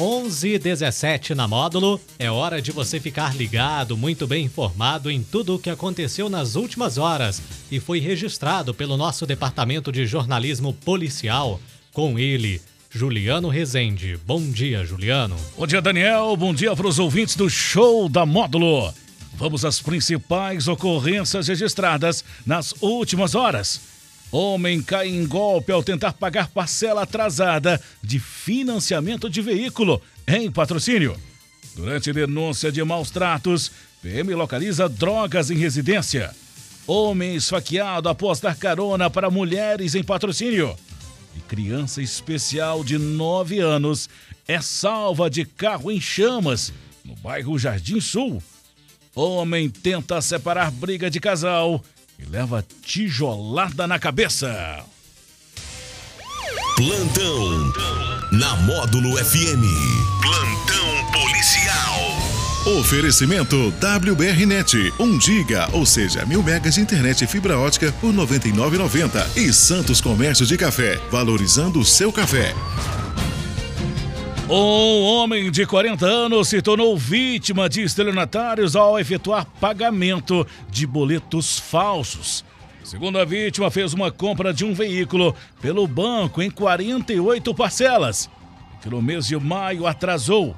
11:17 na módulo. É hora de você ficar ligado, muito bem informado em tudo o que aconteceu nas últimas horas e foi registrado pelo nosso departamento de jornalismo policial. Com ele, Juliano Rezende. Bom dia, Juliano. Bom dia, Daniel. Bom dia para os ouvintes do show da módulo. Vamos às principais ocorrências registradas nas últimas horas. Homem cai em golpe ao tentar pagar parcela atrasada de financiamento de veículo em patrocínio. Durante denúncia de maus tratos, PM localiza drogas em residência. Homem esfaqueado após dar carona para mulheres em patrocínio. E criança especial de 9 anos é salva de carro em chamas no bairro Jardim Sul. Homem tenta separar briga de casal e leva tijolada na cabeça. Plantão na Módulo FM. Plantão policial. Oferecimento WBRnet, 1 giga, ou seja, mil megas de internet e fibra ótica por 99,90 e Santos Comércio de Café, valorizando o seu café. Um homem de 40 anos se tornou vítima de estelionatários ao efetuar pagamento de boletos falsos. Segundo a vítima, fez uma compra de um veículo pelo banco em 48 parcelas, que no mês de maio atrasou.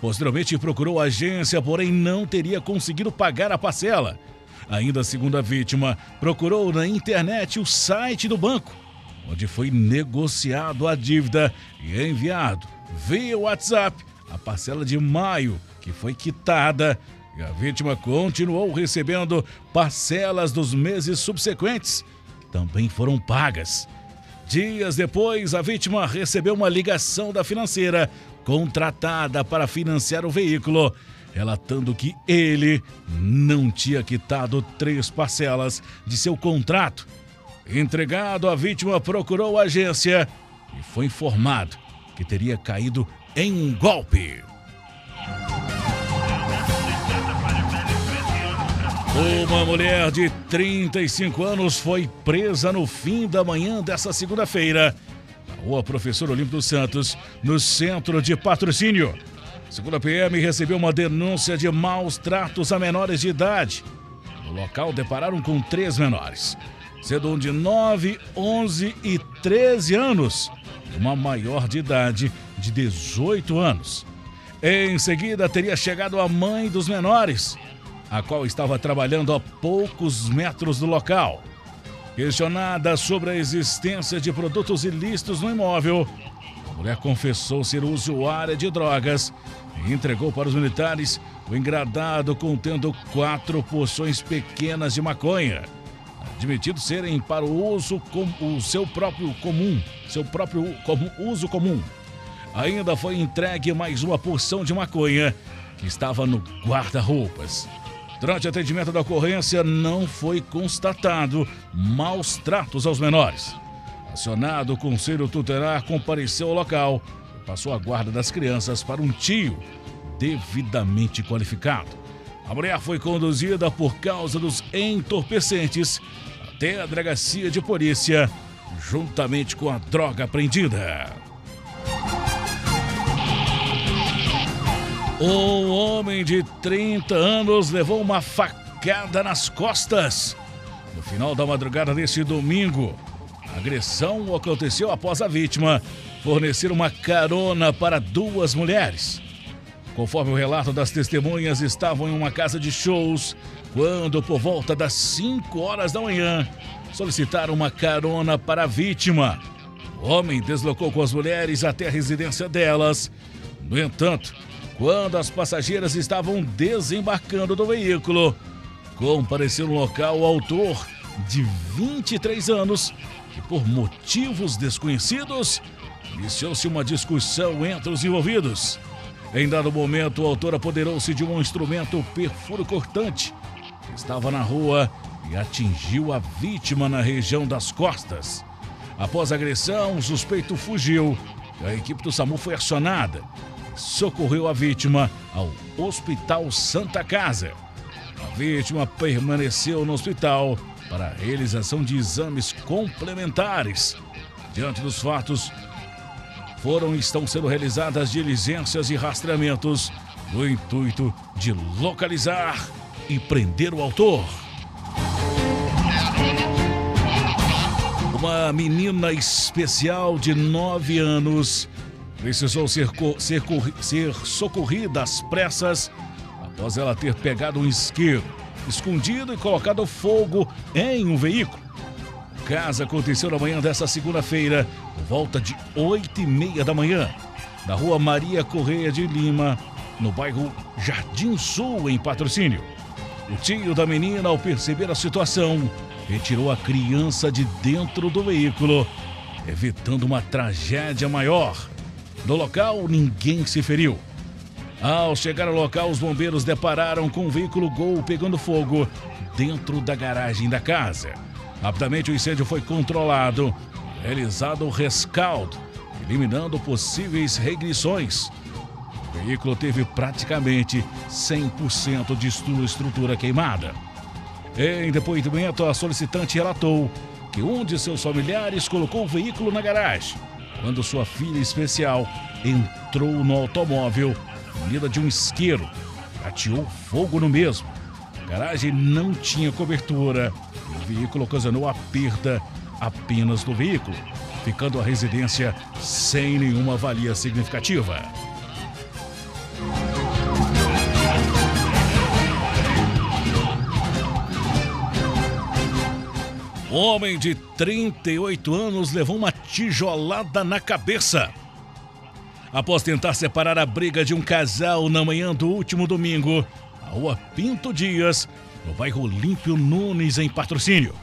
Posteriormente procurou a agência, porém não teria conseguido pagar a parcela. Ainda segundo a vítima, procurou na internet o site do banco, onde foi negociado a dívida e enviado via WhatsApp a parcela de maio, que foi quitada, e a vítima continuou recebendo parcelas dos meses subsequentes, que também foram pagas. Dias depois, a vítima recebeu uma ligação da financeira contratada para financiar o veículo, relatando que ele não tinha quitado três parcelas de seu contrato. Entregado, a vítima procurou a agência e foi informado que teria caído em golpe. Uma mulher de 35 anos foi presa no fim da manhã dessa segunda-feira, na rua Professor Olímpio dos Santos, no centro de patrocínio. Segundo a PM, recebeu uma denúncia de maus tratos a menores de idade. No local, depararam com três menores, sendo um de 9, 11 e 13 anos uma maior de idade de 18 anos. Em seguida, teria chegado a mãe dos menores, a qual estava trabalhando a poucos metros do local. Questionada sobre a existência de produtos ilícitos no imóvel, a mulher confessou ser usuária de drogas e entregou para os militares o engradado contendo quatro porções pequenas de maconha admitido serem para o uso com o seu próprio comum, seu próprio como, uso comum. Ainda foi entregue mais uma porção de maconha que estava no guarda-roupas. Durante o atendimento da ocorrência, não foi constatado maus tratos aos menores. Acionado, o Conselho Tutelar compareceu ao local e passou a guarda das crianças para um tio devidamente qualificado. A mulher foi conduzida por causa dos entorpecentes até a delegacia de polícia, juntamente com a droga apreendida. Um homem de 30 anos levou uma facada nas costas. No final da madrugada desse domingo, a agressão aconteceu após a vítima fornecer uma carona para duas mulheres. Conforme o relato das testemunhas, estavam em uma casa de shows quando, por volta das 5 horas da manhã, solicitaram uma carona para a vítima. O homem deslocou com as mulheres até a residência delas. No entanto, quando as passageiras estavam desembarcando do veículo, compareceu no local o autor de 23 anos, que por motivos desconhecidos, iniciou-se uma discussão entre os envolvidos. Em dado momento, o autor apoderou-se de um instrumento perfuro cortante que estava na rua e atingiu a vítima na região das costas. Após a agressão, o suspeito fugiu. A equipe do SAMU foi acionada. Socorreu a vítima ao Hospital Santa Casa. A vítima permaneceu no hospital para a realização de exames complementares. Diante dos fatos, foram e estão sendo realizadas diligências e rastreamentos no intuito de localizar e prender o autor. Uma menina especial de 9 anos precisou ser, ser, ser socorrida às pressas após ela ter pegado um isqueiro escondido e colocado fogo em um veículo. O caso aconteceu na manhã desta segunda-feira, por volta de 8 e meia da manhã, na rua Maria Correia de Lima, no bairro Jardim Sul, em patrocínio. O tio da menina, ao perceber a situação, retirou a criança de dentro do veículo, evitando uma tragédia maior. No local, ninguém se feriu. Ao chegar ao local, os bombeiros depararam com um veículo Gol pegando fogo dentro da garagem da casa. Rapidamente o incêndio foi controlado, realizado o rescaldo, eliminando possíveis regressões. O veículo teve praticamente 100% de estrutura queimada. Em depoimento, a solicitante relatou que um de seus familiares colocou o veículo na garagem quando sua filha especial entrou no automóvel munida de um isqueiro, ateou fogo no mesmo. A garagem não tinha cobertura veículo ocasionou a perda apenas do veículo, ficando a residência sem nenhuma valia significativa. Homem de 38 anos levou uma tijolada na cabeça. Após tentar separar a briga de um casal na manhã do último domingo, na rua Pinto Dias, no bairro Olímpio Nunes, em patrocínio.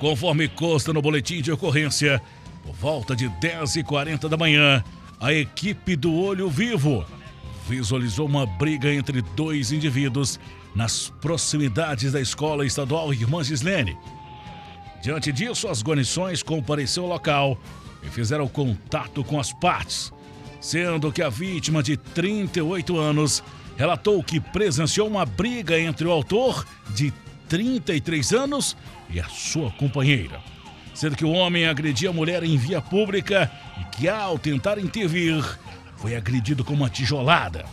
Conforme consta no boletim de ocorrência, por volta de 10h40 da manhã, a equipe do Olho Vivo visualizou uma briga entre dois indivíduos nas proximidades da escola estadual Irmã Gislene. Diante disso, as guarnições compareceu ao local e fizeram contato com as partes, sendo que a vítima de 38 anos relatou que presenciou uma briga entre o autor de 33 anos e a sua companheira, sendo que o homem agredia a mulher em via pública e que, ao tentar intervir, foi agredido com uma tijolada.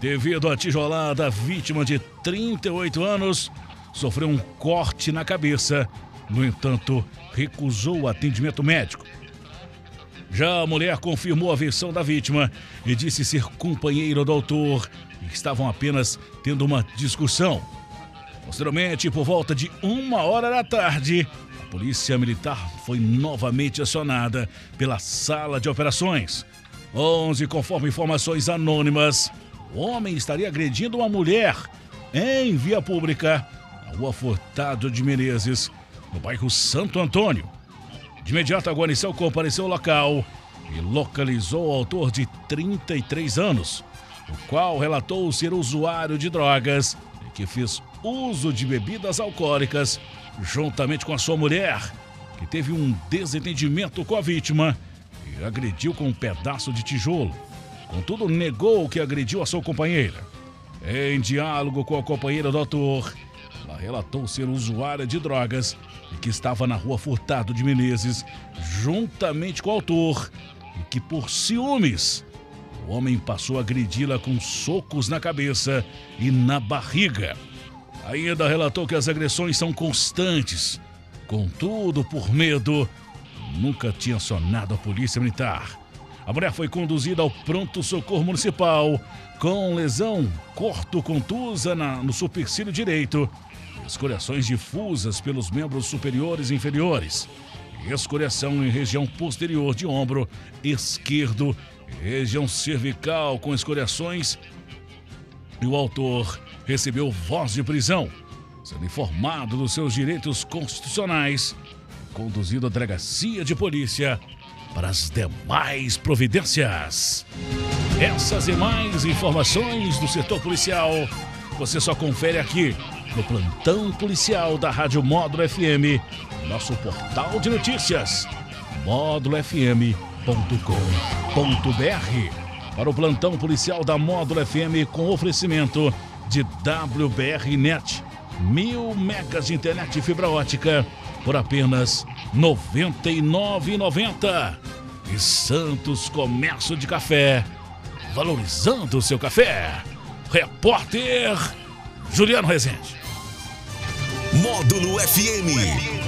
Devido à tijolada, a vítima de 38 anos sofreu um corte na cabeça. No entanto, recusou o atendimento médico. Já a mulher confirmou a versão da vítima e disse ser companheira do autor estavam apenas tendo uma discussão. Posteriormente, por volta de uma hora da tarde, a polícia militar foi novamente acionada pela sala de operações. 11, conforme informações anônimas, o homem estaria agredindo uma mulher em via pública na rua Furtado de Menezes, no bairro Santo Antônio. De imediato, a guarnição compareceu ao local e localizou o autor de 33 anos, o qual relatou ser usuário de drogas e que fez uso de bebidas alcoólicas juntamente com a sua mulher, que teve um desentendimento com a vítima e agrediu com um pedaço de tijolo. Contudo, negou que agrediu a sua companheira. Em diálogo com a companheira do autor, ela relatou ser usuária de drogas e que estava na rua Furtado de Menezes, juntamente com o autor, e que por ciúmes, o homem passou a agredi-la com socos na cabeça e na barriga. Ainda relatou que as agressões são constantes, contudo, por medo, nunca tinha acionado a polícia militar. A mulher foi conduzida ao pronto-socorro municipal com lesão corto-contusa no supercílio direito escoriações difusas pelos membros superiores e inferiores, escoriação em região posterior de ombro esquerdo, região cervical com escoriações. E o autor recebeu voz de prisão, sendo informado dos seus direitos constitucionais, conduzido à delegacia de polícia para as demais providências. Essas e mais informações do setor policial você só confere aqui no plantão policial da Rádio Módulo FM, nosso portal de notícias, módulofm.com.br. Para o plantão policial da Módulo FM com oferecimento de WBRnet, mil megas de internet fibra ótica por apenas R$ 99,90. e Santos Comércio de Café, valorizando o seu café. Repórter Juliano Rezende. Módulo FM.